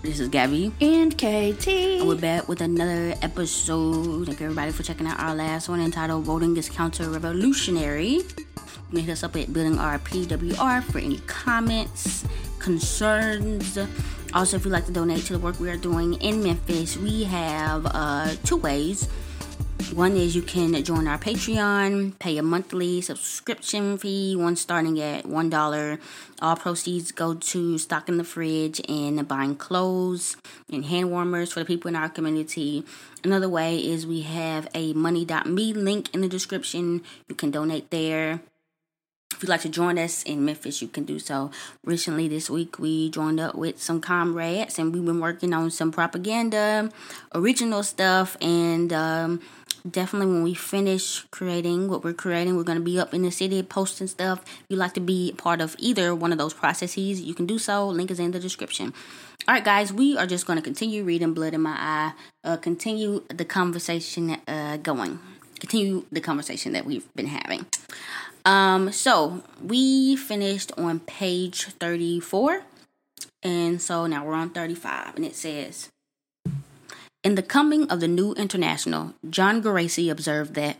This is Gabby. And KT. And we're back with another episode. Thank everybody for checking out our last one entitled Voting is Counter Revolutionary. You can hit us up at Building Our PWR for any comments, concerns. Also, if you'd like to donate to the work we are doing in Memphis, we have uh, two ways. One is you can join our Patreon, pay a monthly subscription fee, one starting at $1. All proceeds go to stocking the fridge and buying clothes and hand warmers for the people in our community. Another way is we have a money.me link in the description. You can donate there. If you'd like to join us in Memphis, you can do so. Recently, this week, we joined up with some comrades and we've been working on some propaganda, original stuff, and um, definitely when we finish creating what we're creating, we're going to be up in the city posting stuff. If you'd like to be part of either one of those processes, you can do so. Link is in the description. All right, guys, we are just going to continue reading Blood in My Eye, uh, continue the conversation uh, going, continue the conversation that we've been having. Um, so we finished on page 34, and so now we're on 35, and it says, in the coming of the new international, John Gerassi observed that,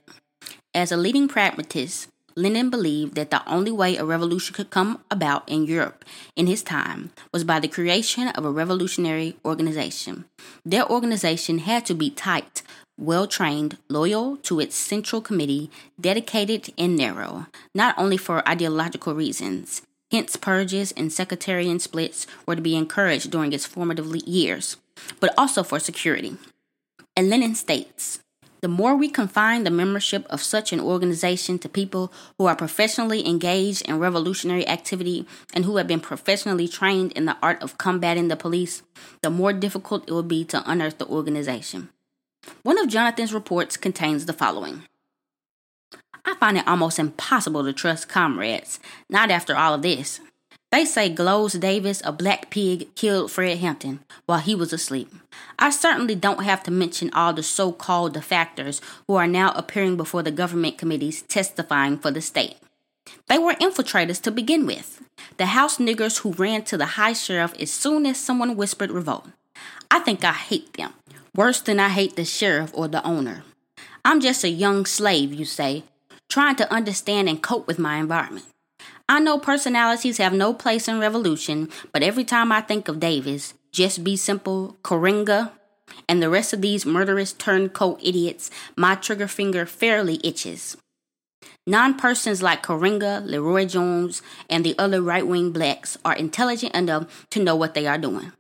as a leading pragmatist, Lenin believed that the only way a revolution could come about in Europe in his time was by the creation of a revolutionary organization. Their organization had to be tight, well trained, loyal to its central committee, dedicated and narrow, not only for ideological reasons. Hence, purges and sectarian splits were to be encouraged during its formative years but also for security. And Lenin states the more we confine the membership of such an organization to people who are professionally engaged in revolutionary activity and who have been professionally trained in the art of combating the police, the more difficult it will be to unearth the organization. One of Jonathan's reports contains the following I find it almost impossible to trust comrades, not after all of this. They say Gloves Davis, a black pig, killed Fred Hampton while he was asleep. I certainly don't have to mention all the so called defectors who are now appearing before the government committees testifying for the state. They were infiltrators to begin with, the house niggers who ran to the high sheriff as soon as someone whispered revolt. I think I hate them, worse than I hate the sheriff or the owner. I'm just a young slave, you say, trying to understand and cope with my environment. I know personalities have no place in revolution, but every time I think of Davis, Just Be Simple, Karenga, and the rest of these murderous turncoat idiots, my trigger finger fairly itches. Non persons like Karenga, LeRoi Jones, and the other right wing blacks are intelligent enough to know what they are doing.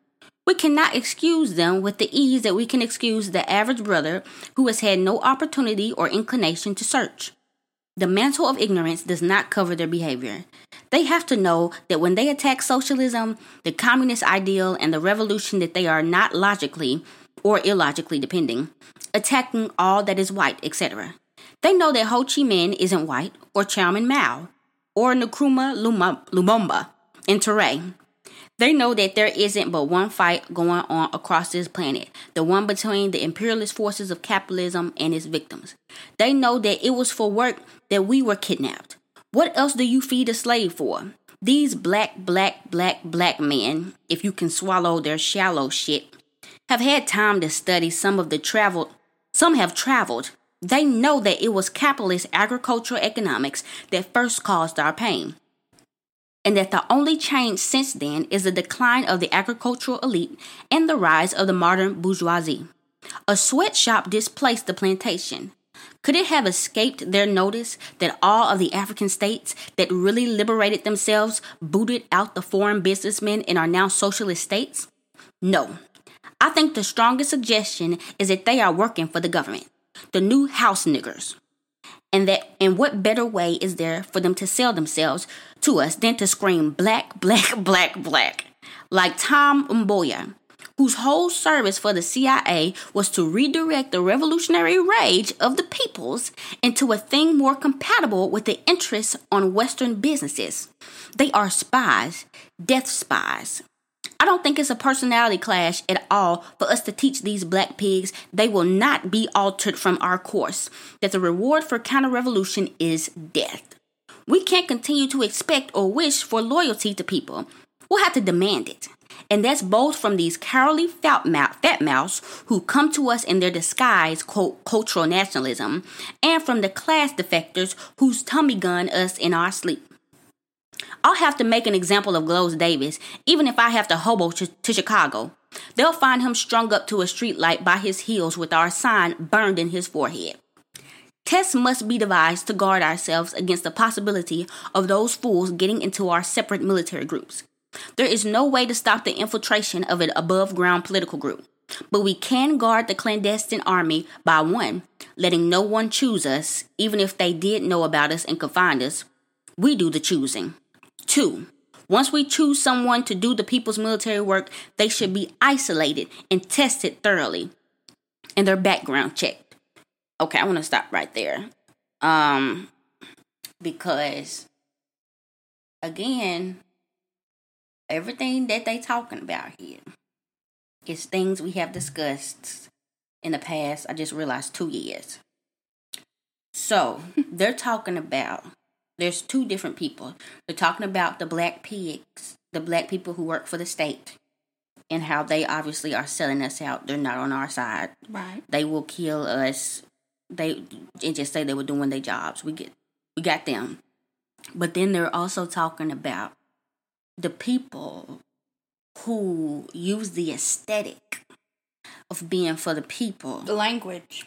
We cannot excuse them with the ease that we can excuse the average brother who has had no opportunity or inclination to search. The mantle of ignorance does not cover their behavior. They have to know that when they attack socialism, the communist ideal, and the revolution, that they are not logically or illogically depending, attacking all that is white, etc. They know that Ho Chi Minh isn't white, or Chairman Mao, or Nkrumah Lumumba in Touré. They know that there isn't but one fight going on across this planet, the one between the imperialist forces of capitalism and its victims. They know that it was for work that we were kidnapped. What else do you feed a slave for? These black, black, black, black men, if you can swallow their shallow shit, have had time to study some of the travel. Some have traveled. They know that it was capitalist agricultural economics that first caused our pain and that the only change since then is the decline of the agricultural elite and the rise of the modern bourgeoisie. A sweatshop displaced the plantation. Could it have escaped their notice that all of the African states that really liberated themselves booted out the foreign businessmen and are now socialist states? No. I think the strongest suggestion is that they are working for the government, the new house niggers and that and what better way is there for them to sell themselves to us than to scream black black black black? Like tom mboya whose whole service for the cia was to redirect the revolutionary rage of the peoples into a thing more compatible with the interests on western businesses. They are spies death spies I don't think it's a personality clash at all for us to teach these black pigs they will not be altered from our course, that the reward for counter revolution is death. We can't continue to expect or wish for loyalty to people. We'll have to demand it. And that's both from these cowardly fat, mouth, fat mouths who come to us in their disguise, quote, cultural nationalism, and from the class defectors who's tommy gun us in our sleep. I'll have to make an example of Gloves Davis, even if I have to hobo to, to Chicago. They'll find him strung up to a streetlight by his heels with our sign burned in his forehead. Tests must be devised to guard ourselves against the possibility of those fools getting into our separate military groups. There is no way to stop the infiltration of an above ground political group, but we can guard the clandestine army by one, letting no one choose us, even if they did know about us and could find us. We do the choosing. Two, once we choose someone to do the people's military work, they should be isolated and tested thoroughly and their background checked. Okay, I want to stop right there. Um because again, everything that they talking about here is things we have discussed in the past, I just realized 2 years. So, they're talking about there's two different people. They're talking about the black pigs, the black people who work for the state, and how they obviously are selling us out. They're not on our side. Right. They will kill us. They and just say they were doing their jobs. We get we got them. But then they're also talking about the people who use the aesthetic of being for the people. The language.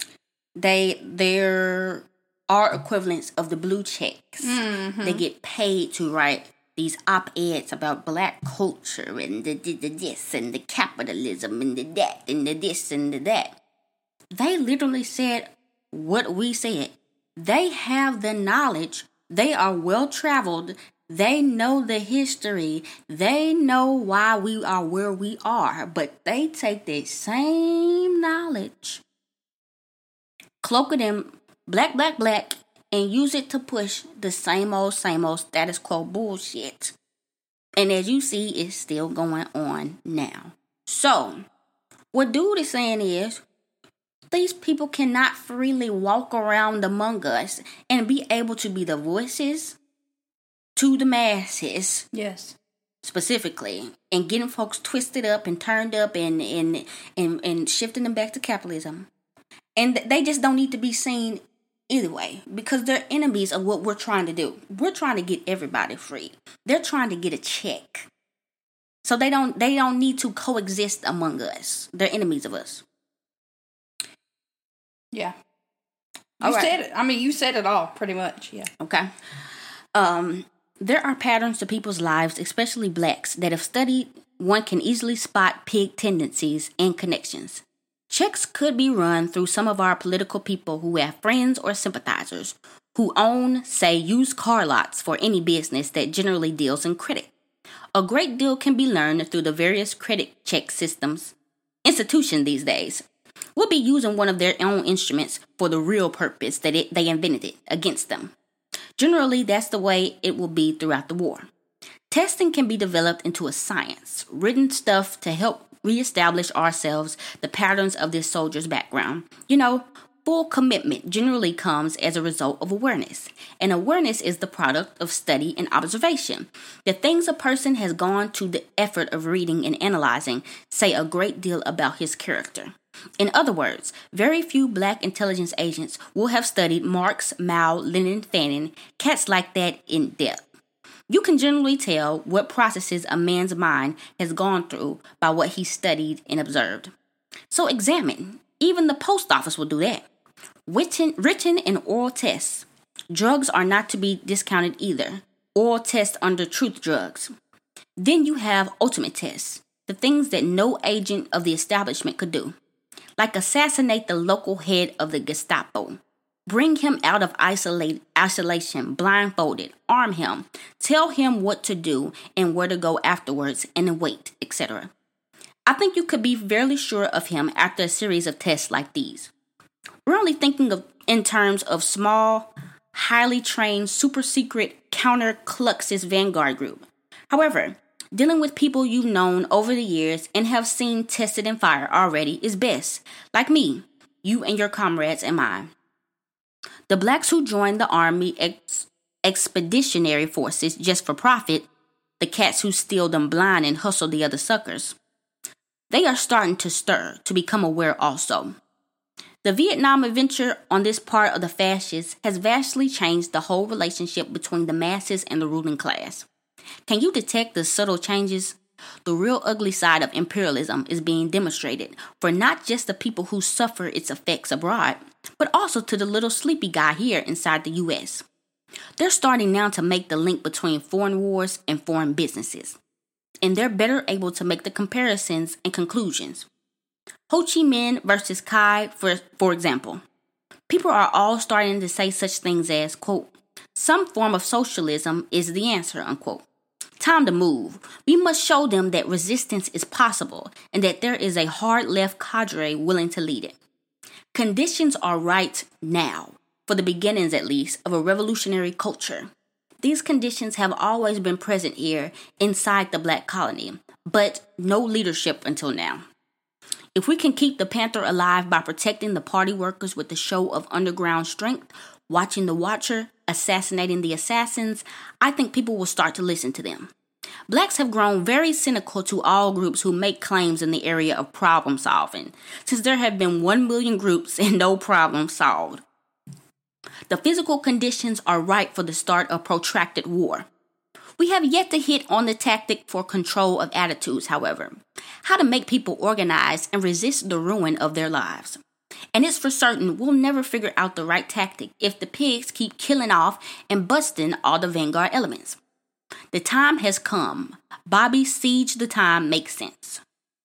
They they're are equivalents of the blue checks. Mm-hmm. They get paid to write these op-eds about black culture and the, the, the this and the capitalism and the that and the this and the that. They literally said what we said. They have the knowledge. They are well traveled. They know the history. They know why we are where we are. But they take that same knowledge, cloak it in black, black, black, and use it to push the same old, same old status quo bullshit. And as you see, it's still going on now. So, what dude is saying is, these people cannot freely walk around among us and be able to be the voices to the masses. Yes. Specifically, and getting folks twisted up and turned up and and and, and shifting them back to capitalism. And they just don't need to be seen either way because they're enemies of what we're trying to do. We're trying to get everybody free. They're trying to get a check. So they don't they don't need to coexist among us. They're enemies of us. Yeah. You All right. said it. I mean, you said it all pretty much. Yeah. Okay. Um there are patterns to people's lives, especially blacks, that if studied, one can easily spot pig tendencies and connections. Checks could be run through some of our political people who have friends or sympathizers who own, say, used car lots for any business that generally deals in credit. A great deal can be learned through the various credit check systems. Institution these days We'll be using one of their own instruments for the real purpose that it, they invented it against them. Generally, that's the way it will be throughout the war. Testing can be developed into a science, written stuff to help reestablish ourselves the patterns of this soldier's background. You know, full commitment generally comes as a result of awareness, and awareness is the product of study and observation. The things a person has gone to the effort of reading and analyzing say a great deal about his character. In other words, very few black intelligence agents will have studied Marx, Mao, Lenin, Fanon, cats like that in depth. You can generally tell what processes a man's mind has gone through by what he studied and observed. So examine. Even the post office will do that. Written, written and oral tests. Drugs are not to be discounted either. Oral tests under truth drugs. Then you have ultimate tests, the things that no agent of the establishment could do, like assassinate the local head of the Gestapo. Bring him out of isolate, isolation, blindfolded, arm him, tell him what to do and where to go afterwards, and wait, etc. I think you could be fairly sure of him after a series of tests like these. We're only thinking of in terms of small, highly trained, super secret counter Kluxus vanguard group. However, dealing with people you've known over the years and have seen tested in fire already is best. Like me, you and your comrades and mine. The blacks who joined the Army ex- Expeditionary Forces just for profit the cats who steal them blind and hustle the other suckers. They are starting to stir, to become aware also. The Vietnam adventure on this part of the fascists has vastly changed the whole relationship between the masses and the ruling class. Can you detect the subtle changes? The real ugly side of imperialism is being demonstrated for not just the people who suffer its effects abroad, but also to the little sleepy guy here inside the US. They're starting now to make the link between foreign wars and foreign businesses, and they're better able to make the comparisons and conclusions. Ho Chi Minh versus Ky, for, for example. People are all starting to say such things as, quote, some form of socialism is the answer, unquote. Time to move. We must show them that resistance is possible and that there is a hard left cadre willing to lead it. Conditions are right now, for the beginnings at least, of a revolutionary culture. These conditions have always been present here inside the black colony, but no leadership until now. If we can keep the Panther alive by protecting the party workers with the show of underground strength, watching the watcher, assassinating the assassins, I think people will start to listen to them. Blacks have grown very cynical to all groups who make claims in the area of problem solving, since there have been 1 million groups and no problem solved. The physical conditions are right for the start of protracted war. We have yet to hit on the tactic for control of attitudes, however, how to make people organize and resist the ruin of their lives. And it's for certain we'll never figure out the right tactic if the pigs keep killing off and busting all the vanguard elements. The time has come. Bobby Seize the time makes sense.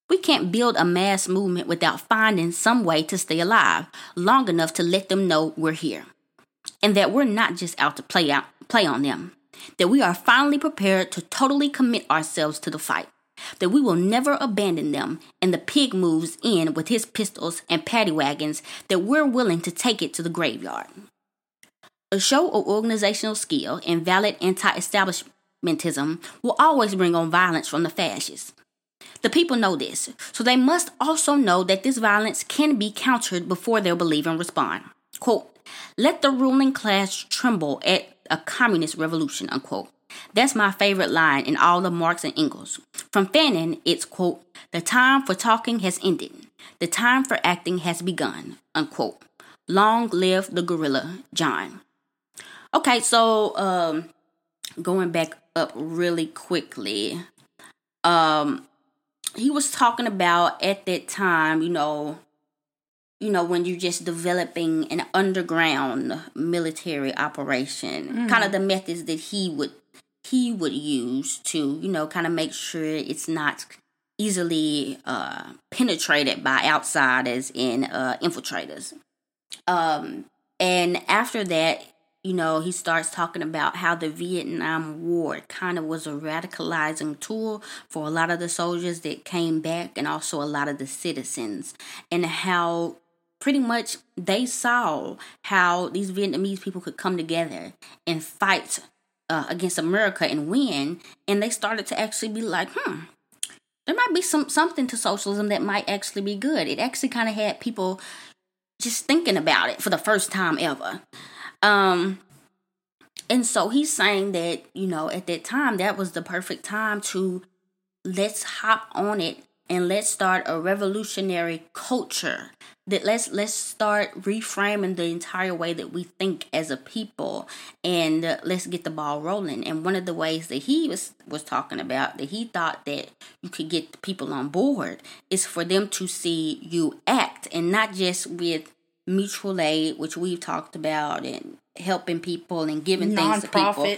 We can't build a mass movement without finding some way to stay alive long enough to let them know we're here. And that we're not just out to play out play on them. That we are finally prepared to totally commit ourselves to the fight that we will never abandon them, and the pig moves in with his pistols and paddy wagons, that we're willing to take it to the graveyard. A show of organizational skill and valid anti establishmentism will always bring on violence from the fascists. The people know this, so they must also know that this violence can be countered before they'll believe and respond. Quote, let the ruling class tremble at a communist revolution, unquote. That's my favorite line in all of Marx and Engels. From Fanon, it's quote, the time for talking has ended. The time for acting has begun, unquote. Long live the guerrilla, John. Okay, so um going back up really quickly. Um he was talking about at that time, you know, you know, when you're just developing an underground military operation, mm-hmm. kind of the methods that he would he would use to, you know, kind of make sure it's not easily uh, penetrated by outsiders and uh, infiltrators. Um, and after that, you know, he starts talking about how the Vietnam War kind of was a radicalizing tool for a lot of the soldiers that came back and also a lot of the citizens, and how pretty much they saw how these Vietnamese people could come together and fight uh, against America and win, and they started to actually be like, hmm, there might be some something to socialism that might actually be good. It actually kind of had people just thinking about it for the first time ever. Um, and so he's saying that you know at that time that was the perfect time to let's hop on it and let's start a revolutionary culture. That let's let's start reframing the entire way that we think as a people and uh, let's get the ball rolling. And one of the ways that he was was talking about that he thought that you could get people on board is for them to see you act and not just with mutual aid which we've talked about and helping people and giving things to people.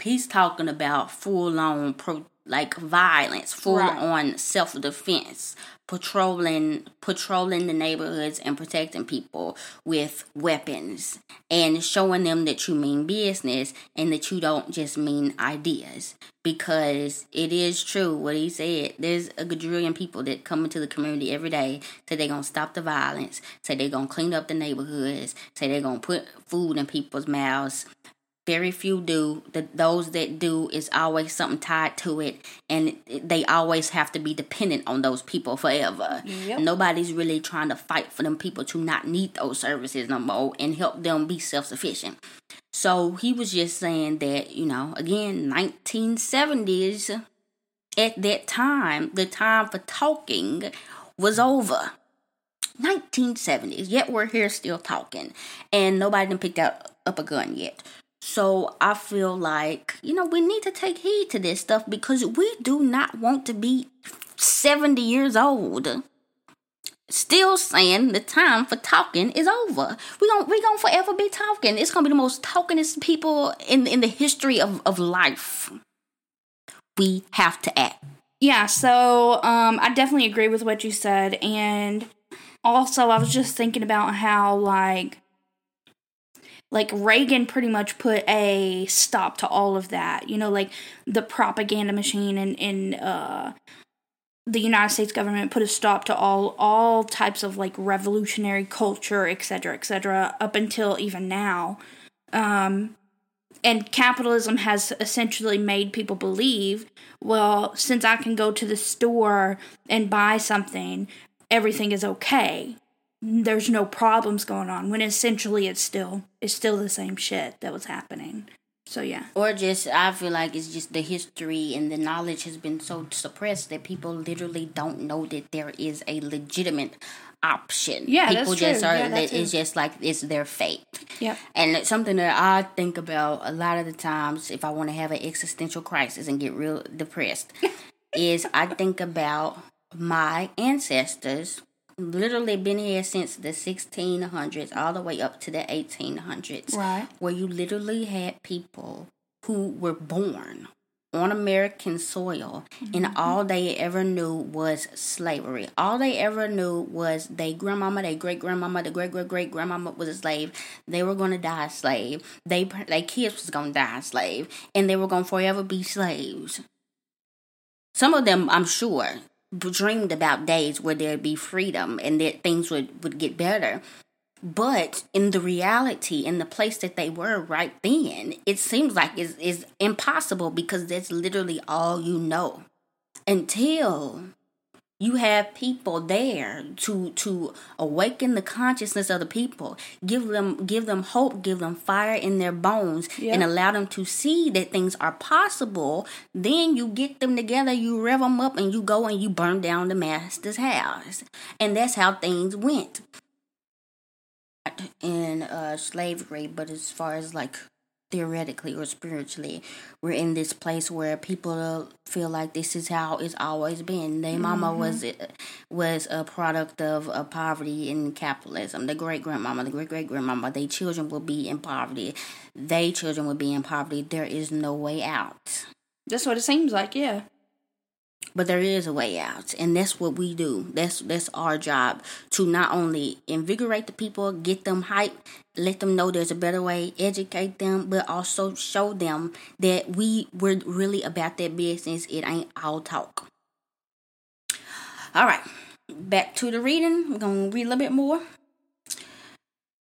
He's talking about full on pro like violence, full right. on self defense, patrolling patrolling the neighborhoods and protecting people with weapons and showing them that you mean business and that you don't just mean ideas because it is true what he said there's a gajillion people that come into the community every day say they're gonna stop the violence say they're gonna clean up the neighborhoods say they're gonna put food in people's mouths Very few do. The those that do is always something tied to it, and they always have to be dependent on those people forever. Yep. Nobody's really trying to fight for them people to not need those services no more and help them be self sufficient. So he was just saying that you know again, 1970s. At that time, the time for talking was over. 1970s. Yet we're here still talking, and nobody done picked out up a gun yet. So I feel like, you know, we need to take heed to this stuff because we do not want to be 70 years old. Still saying the time for talking is over. We gon' we gonna forever be talking. It's gonna be the most talkingest people in in the history of, of life. We have to act. Yeah, so um, I definitely agree with what you said. And also, I was just thinking about how, like, like Reagan pretty much put a stop to all of that. You know, like the propaganda machine and in uh, the United States government put a stop to all all types of like revolutionary culture, et cetera, et cetera, up until even now. Um, and capitalism has essentially made people believe, well, since I can go to the store and buy something, everything is okay there's no problems going on when essentially it's still it's still the same shit that was happening. So yeah. Or just I feel like it's just the history and the knowledge has been so suppressed that people literally don't know that there is a legitimate option. Yeah, people that's just true. are Yeah, that it's just like it's their fate. Yeah. And it's something that I think about a lot of the times if I want to have an existential crisis and get real depressed is I think about my ancestors literally been here since the 1600s all the way up to the 1800s Right. where you literally had people who were born on American soil mm-hmm. and all they ever knew was slavery. All they ever knew was they grandmama, they great grandmama, the great great great grandmama was a slave. They were gonna die a slave. They their kids was gonna die a slave, and they were gonna forever be slaves. Some of them, I'm sure, dreamed about days where there'd be freedom and that things would, would get better. But in the reality, in the place that they were right then, it seems like it's, it's impossible because that's literally all you know. Until you have people there to to awaken the consciousness of the people, give them give them hope, give them fire in their bones, Yeah. and allow them to see that things are possible. Then you get them together, you rev them up, and you go and you burn down the master's house, and that's how things went in uh, slavery, but as far as like theoretically or spiritually, we're in this place where people feel like this is how it's always been. Their mama was was a product of uh, poverty and capitalism. The great grandmama, the great great grandmama, their children will be in poverty. They children will be in poverty. There is no way out. That's what it seems like, yeah. But there is a way out, and that's what we do. That's that's our job to not only invigorate the people, get them hype, let them know there's a better way, educate them, but also show them that we we're really about that business. It ain't all talk. All right, back to the reading. I'm gonna read a little bit more.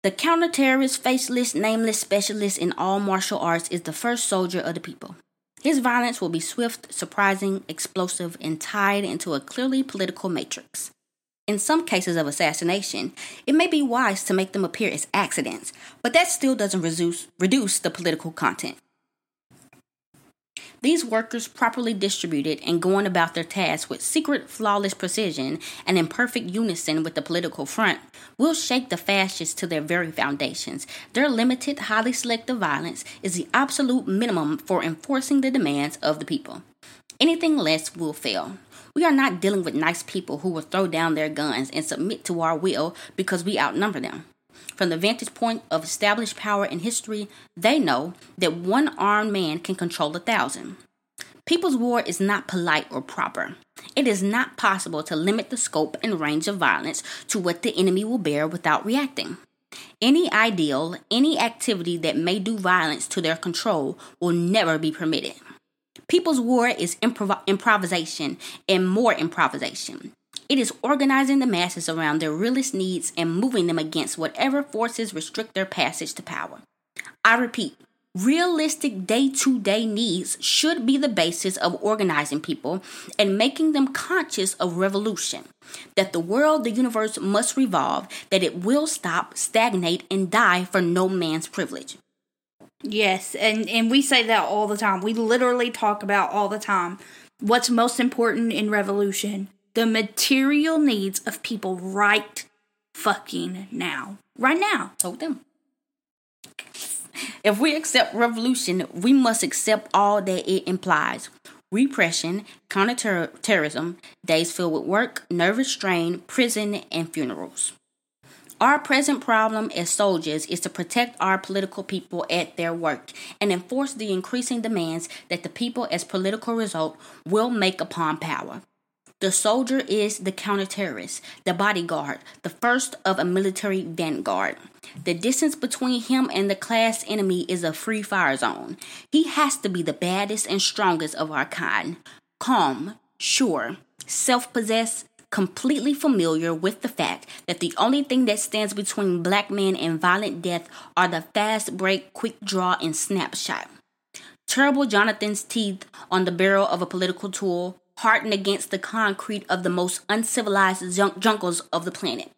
The counter-terrorist, faceless, nameless specialist in all martial arts is the first soldier of the people. His violence will be swift, surprising, explosive, and tied into a clearly political matrix. In some cases of assassination, it may be wise to make them appear as accidents, but that still doesn't reduce, reduce the political content. These workers, properly distributed and going about their tasks with secret, flawless precision and in perfect unison with the political front, will shake the fascists to their very foundations. Their limited, highly selective violence is the absolute minimum for enforcing the demands of the people. Anything less will fail. We are not dealing with nice people who will throw down their guns and submit to our will because we outnumber them. From the vantage point of established power in history, they know that one armed man can control a thousand. People's war is not polite or proper. It is not possible to limit the scope and range of violence to what the enemy will bear without reacting. Any ideal, any activity that may do violence to their control will never be permitted. People's war is improv- improvisation and more improvisation. It is organizing the masses around their realist needs and moving them against whatever forces restrict their passage to power. I repeat, Realistic day to day needs should be the basis of organizing people and making them conscious of revolution. That the world, the universe must revolve, that it will stop, stagnate, and die for no man's privilege. Yes, and, and we say that all the time. We literally talk about all the time what's most important in revolution the material needs of people right fucking now. Right now. Told them. If we accept revolution, we must accept all that it implies repression, counterterrorism, days filled with work, nervous strain, prison, and funerals. Our present problem as soldiers is to protect our political people at their work and enforce the increasing demands that the people, as political result, will make upon power. The soldier is the counterterrorist, the bodyguard, the first of a military vanguard. The distance between him and the class enemy is a free fire zone. He has to be the baddest and strongest of our kind. Calm, sure, self possessed, completely familiar with the fact that the only thing that stands between black men and violent death are the fast break, quick draw, and snapshot. Terrible Jonathan's teeth on the barrel of a political tool, hardened against the concrete of the most uncivilized junk- jungles of the planet.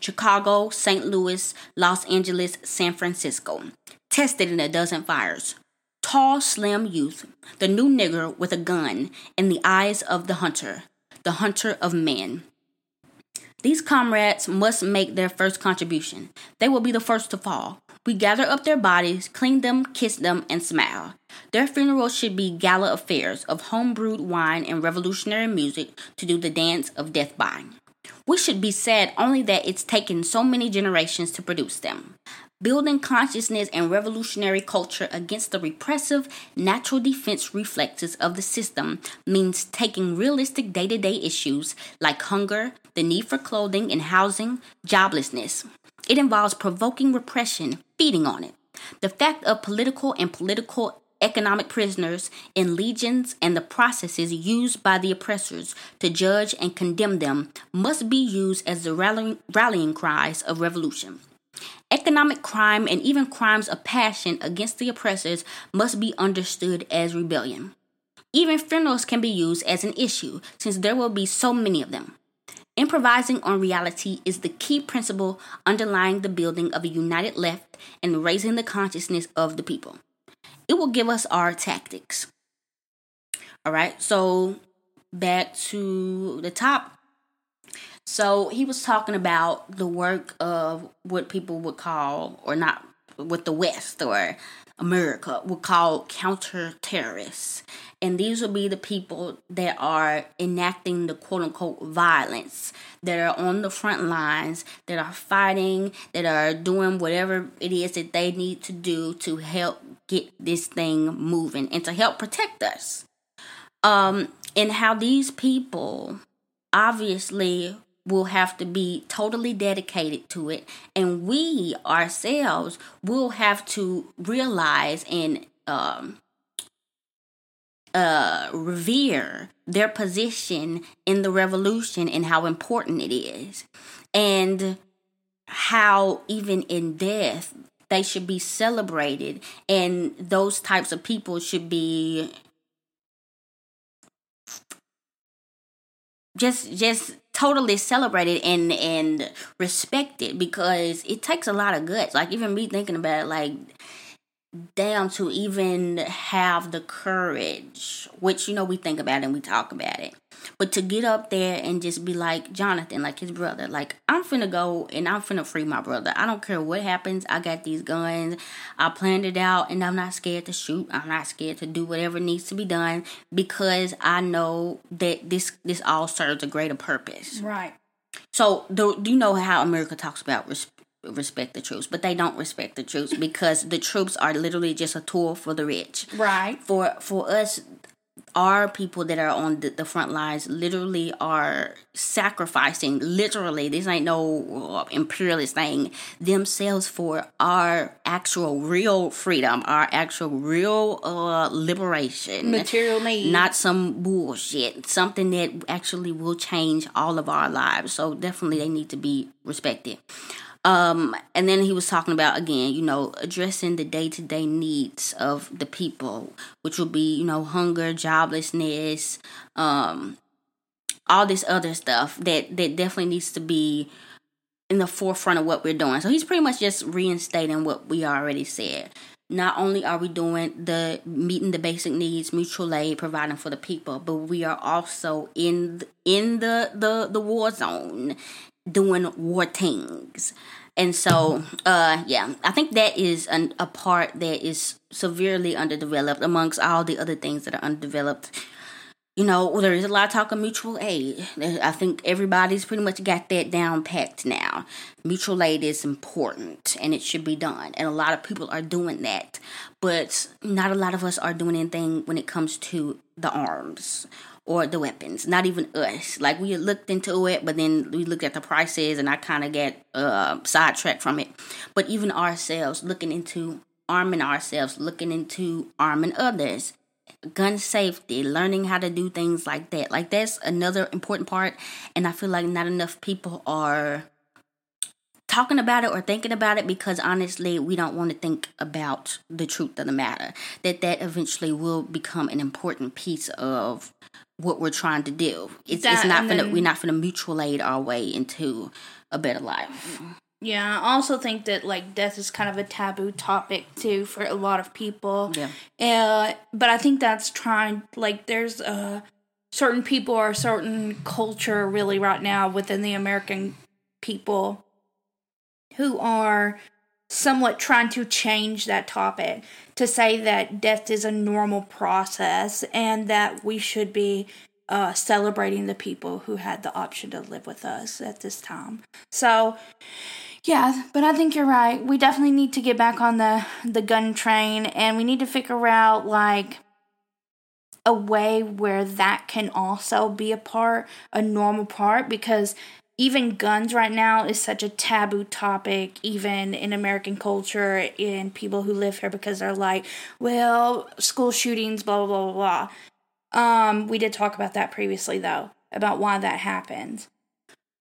Chicago, St. Louis, Los Angeles, San Francisco. Tested in a dozen fires. Tall, slim youth, the new nigger with a gun in the eyes of the hunter, the hunter of men. These comrades must make their first contribution. They will be the first to fall. We gather up their bodies, clean them, kiss them, and smile. Their funerals should be gala affairs of home-brewed wine and revolutionary music to do the dance of death by. We should be sad only that it's taken so many generations to produce them. Building consciousness and revolutionary culture against the repressive natural defense reflexes of the system means taking realistic day to day issues like hunger, the need for clothing and housing, joblessness. It involves provoking repression, feeding on it. The fact of political and political economic prisoners in legions and the processes used by the oppressors to judge and condemn them must be used as the rallying, rallying cries of revolution. Economic crime and even crimes of passion against the oppressors must be understood as rebellion. Even funerals can be used as an issue since there will be so many of them. Improvising on reality is the key principle underlying the building of a united left and raising the consciousness of the people. It will give us our tactics. All right, so back to the top so he was talking about the work of what people would call, or not, with the West or America would call counter terrorists. And these would be the people that are enacting the quote unquote violence, that are on the front lines, that are fighting, that are doing whatever it is that they need to do to help get this thing moving and to help protect us. Um, and how these people obviously will have to be totally dedicated to it. And we ourselves will have to realize and um, uh, revere their position in the revolution and how important it is and how even in death they should be celebrated and those types of people should be just just totally celebrated and and respected because it takes a lot of guts. Like even me thinking about it, like damn to even have the courage, which you know we think about and we talk about it. But to get up there and just be like Jonathan, like his brother, like I'm finna go and I'm finna free my brother. I don't care what happens. I got these guns. I planned it out and I'm not scared to shoot. I'm not scared to do whatever needs to be done because I know that this this all serves a greater purpose. Right. So do, do you know how America talks about res- respect the troops, but they don't respect the troops because the troops are literally just a tool for the rich. Right. For for us, our people that are on the, the front lines literally are sacrificing. Literally, this ain't no uh, imperialist thing. Themselves for our actual real freedom, our actual real uh liberation, Material need. not some bullshit. Something that actually will change all of our lives. So definitely, they need to be respected. Um, and then he was talking about again, you know, addressing the day to day needs of the people, which will be, you know, hunger, joblessness, um, all this other stuff that that definitely needs to be in the forefront of what we're doing. So he's pretty much just reinstating what we already said. Not only are we doing the meeting the basic needs, mutual aid, providing for the people, but we are also in in the the the war zone doing war things. And so, uh, yeah, I think that is an, a part that is severely underdeveloped amongst all the other things that are underdeveloped you know, there is a lot of talk of mutual aid. I think everybody's pretty much got that down packed now. Mutual aid is important and it should be done. And a lot of people are doing that. But not a lot of us are doing anything when it comes to the arms or the weapons. Not even us. Like we looked into it, but then we looked at the prices and I kind of get uh, sidetracked from it. But even ourselves, looking into arming ourselves, looking into arming others gun safety, learning how to do things like that. Like that's another important part and I feel like not enough people are talking about it or thinking about it because honestly we don't want to think about the truth of the matter that that eventually will become an important piece of what we're trying to do it's, that, it's not gonna we're not gonna mutual aid our way into a better life yeah, I also think that like death is kind of a taboo topic too for a lot of people. Yeah. Uh, but I think that's trying like there's uh certain people or certain culture really right now within the American people who are somewhat trying to change that topic to say that death is a normal process and that we should be uh, celebrating the people who had the option to live with us at this time. So, yeah, but I think you're right. We definitely need to get back on the the gun train and we need to figure out like a way where that can also be a part, a normal part because even guns right now is such a taboo topic even in American culture in people who live here because they're like, well, school shootings blah blah blah blah. Um we did talk about that previously though about why that happens.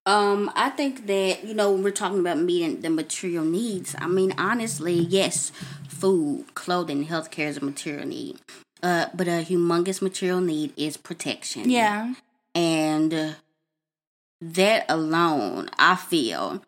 Um, I think that you know we're talking about meeting the material needs. I mean, honestly, yes, food, clothing, healthcare is a material need. Uh, but a humongous material need is protection. Yeah, and uh, that alone, I feel,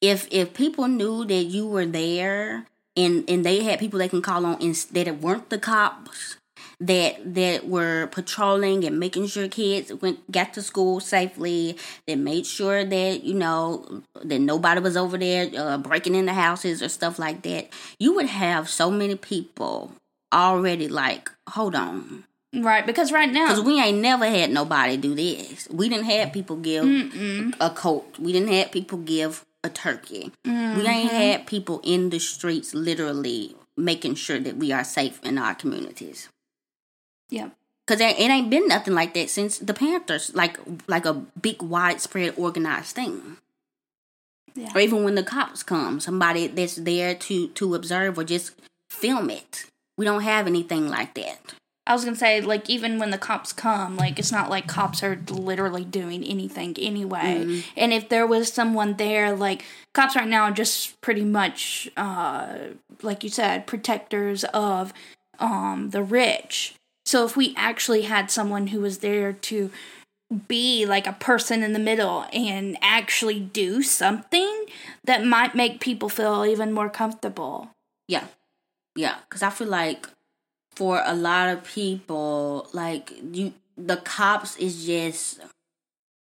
if if people knew that you were there and and they had people they can call on instead of weren't the cops that that were patrolling and making sure kids went got to school safely. That made sure that you know that nobody was over there uh, breaking into houses or stuff like that. You would have so many people already like, hold on. Right, because right now, because we ain't never had nobody do this. We didn't have people give Mm-mm. a coat. We didn't have people give a turkey. Mm-hmm. We ain't had people in the streets literally making sure that we are safe in our communities. Yeah. Cause it ain't been nothing like that since the Panthers, like like a big widespread organized thing. Yeah. Or even when the cops come, somebody that's there to to observe or just film it. We don't have anything like that. I was gonna say, like, even when the cops come, like, it's not like cops are literally doing anything anyway. Mm-hmm. And if there was someone there, like, cops right now are just pretty much, uh, like you said, protectors of um the rich. So if we actually had someone who was there to be like a person in the middle and actually do something that might make people feel even more comfortable. Yeah. Yeah, cuz I feel like for a lot of people like you the cops is just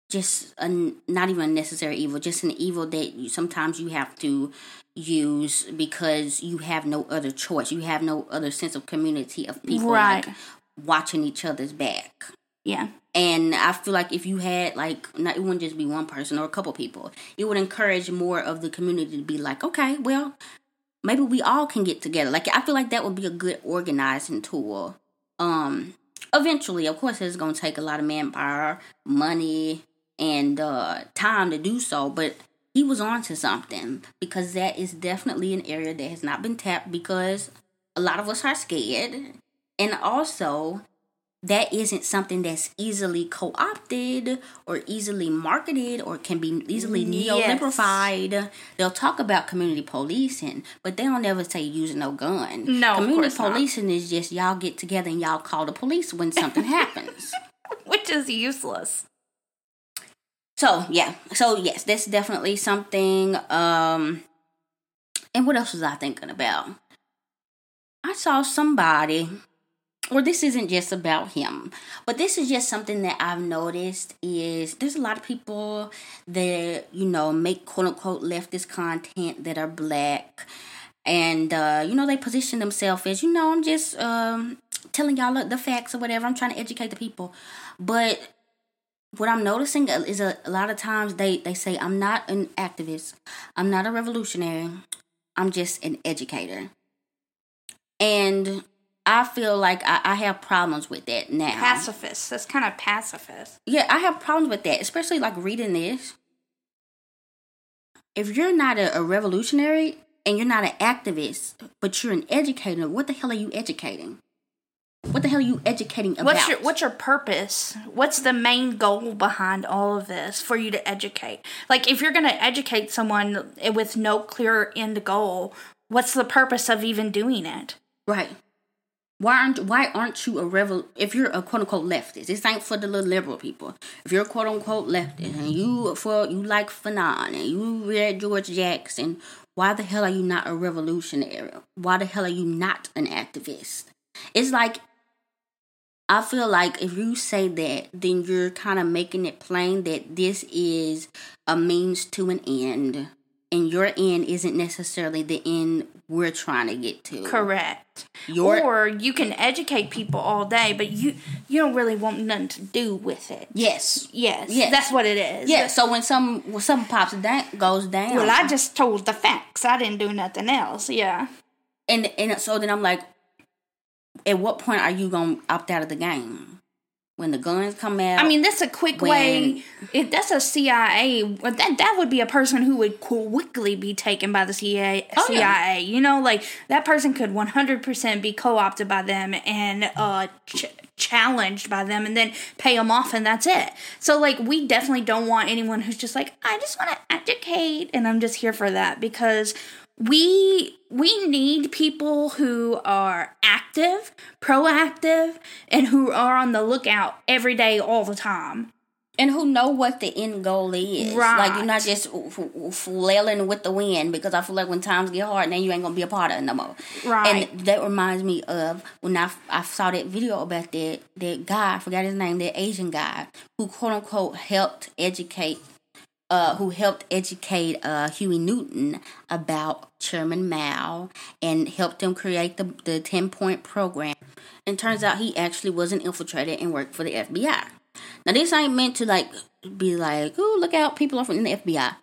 just a, not even a necessary evil, just an evil that you, sometimes you have to use because you have no other choice. You have no other sense of community of people right. like watching each other's back. Yeah. And I feel like if you had like not it wouldn't just be one person or a couple people, it would encourage more of the community to be like, okay, well, maybe we all can get together. Like I feel like that would be a good organizing tool. Um eventually, of course it's gonna take a lot of manpower, money, and uh time to do so, but he was on to something because that is definitely an area that has not been tapped because a lot of us are scared and also that isn't something that's easily co-opted or easily marketed or can be easily Yes. They'll talk about community policing, but they don't ever say using no gun. No, community course not. policing is just y'all get together and y'all call the police when something happens. Which is useless. So yeah, so yes, that's definitely something. Um, and what else was I thinking about? I saw somebody, or this isn't just about him, but this is just something that I've noticed is there's a lot of people that you know make quote unquote leftist content that are black, and uh, you know they position themselves as you know I'm just um, telling y'all the facts or whatever. I'm trying to educate the people, but what I'm noticing is a, a lot of times they, they say, I'm not an activist, I'm not a revolutionary, I'm just an educator. And I feel like I, I have problems with that now. Pacifist. That's kind of pacifist. Yeah, I have problems with that, especially like reading this. If you're not a, a revolutionary and you're not an activist, but you're an educator, what the hell are you educating? What the hell are you educating about? What's your what's your purpose? What's the main goal behind all of this for you to educate? Like if you're going to educate someone with no clear end goal, what's the purpose of even doing it? Right. Why aren't why aren't you a revol if you're a quote unquote leftist? This ain't for the little liberal people. If you're a quote unquote leftist and you for you like Fanon and you read George Jackson, why the hell are you not a revolutionary? Why the hell are you not an activist? It's like I feel like if you say that, then you're kind of making it plain that this is a means to an end, and your end isn't necessarily the end we're trying to get to. Correct. Your or you can educate people all day, but you you don't really want nothing to do with it. yes, Yes, Yes. that's what it is. Yeah, so when some when something pops down goes down, Well, I just told the facts. I didn't do nothing else. Yeah. and and so then I'm like, at what point are you gonna opt out of the game? When the guns come out? I mean, that's a quick When- way. If that's a CIA, that that would be a person who would quickly be taken by the CIA. Oh, yeah. CIA, you know, like that person could one hundred percent be co-opted by them and uh ch- challenged by them, and then pay them off, and that's it. So, like, we definitely don't want anyone who's just like, I just want to educate, and I'm just here for that because we we need people who are active, proactive, and who are on the lookout every day, all the time. and who know what the end goal is? Right. Like you're not just f- f- flailing with the wind because I feel like when times get hard, then you ain't gonna be a part of it no more. Right. And that reminds me of when I, I saw that video about that that guy, I forgot his name, that Asian guy who quote unquote helped educate uh, who helped educate uh, Huey Newton about Chairman Mao and helped him create the, the 10 point program. And turns out he actually was an infiltrator and worked for the FBI. Now, this ain't meant to like be like, oh, look out, people are from the FBI.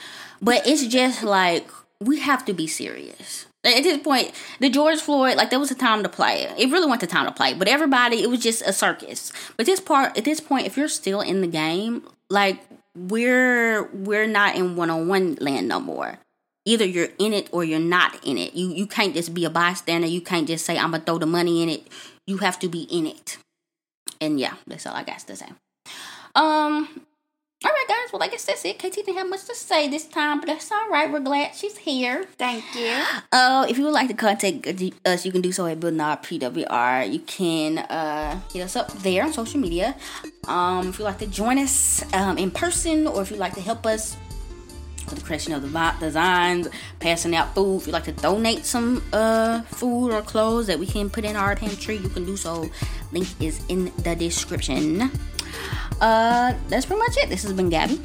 But it's just like, we have to be serious. At this point, the George Floyd, like there was a time to play. It really wasn't the time to play, but everybody, it was just a circus. But this part, at this point, if you're still in the game, like we're we're not in one on one land no more. Either you're in it or you're not in it. You you can't just be a bystander. You can't just say I'm gonna throw the money in it. You have to be in it. And yeah, that's all I got to say. Um. All right, guys. Well, I guess that's it. KT didn't have much to say this time, but that's all right. We're glad she's here. Thank you. Uh, if you would like to contact us, you can do so at Our PWR. You can uh, hit us up there on social media. Um, if you'd like to join us um, in person, or if you'd like to help us with the creation of the designs, passing out food, if you'd like to donate some uh, food or clothes that we can put in our pantry, you can do so. Link is in the description. Uh, that's pretty much it. This has been Gabby,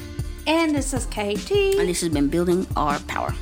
And this is KT. and this has been Building Our Power.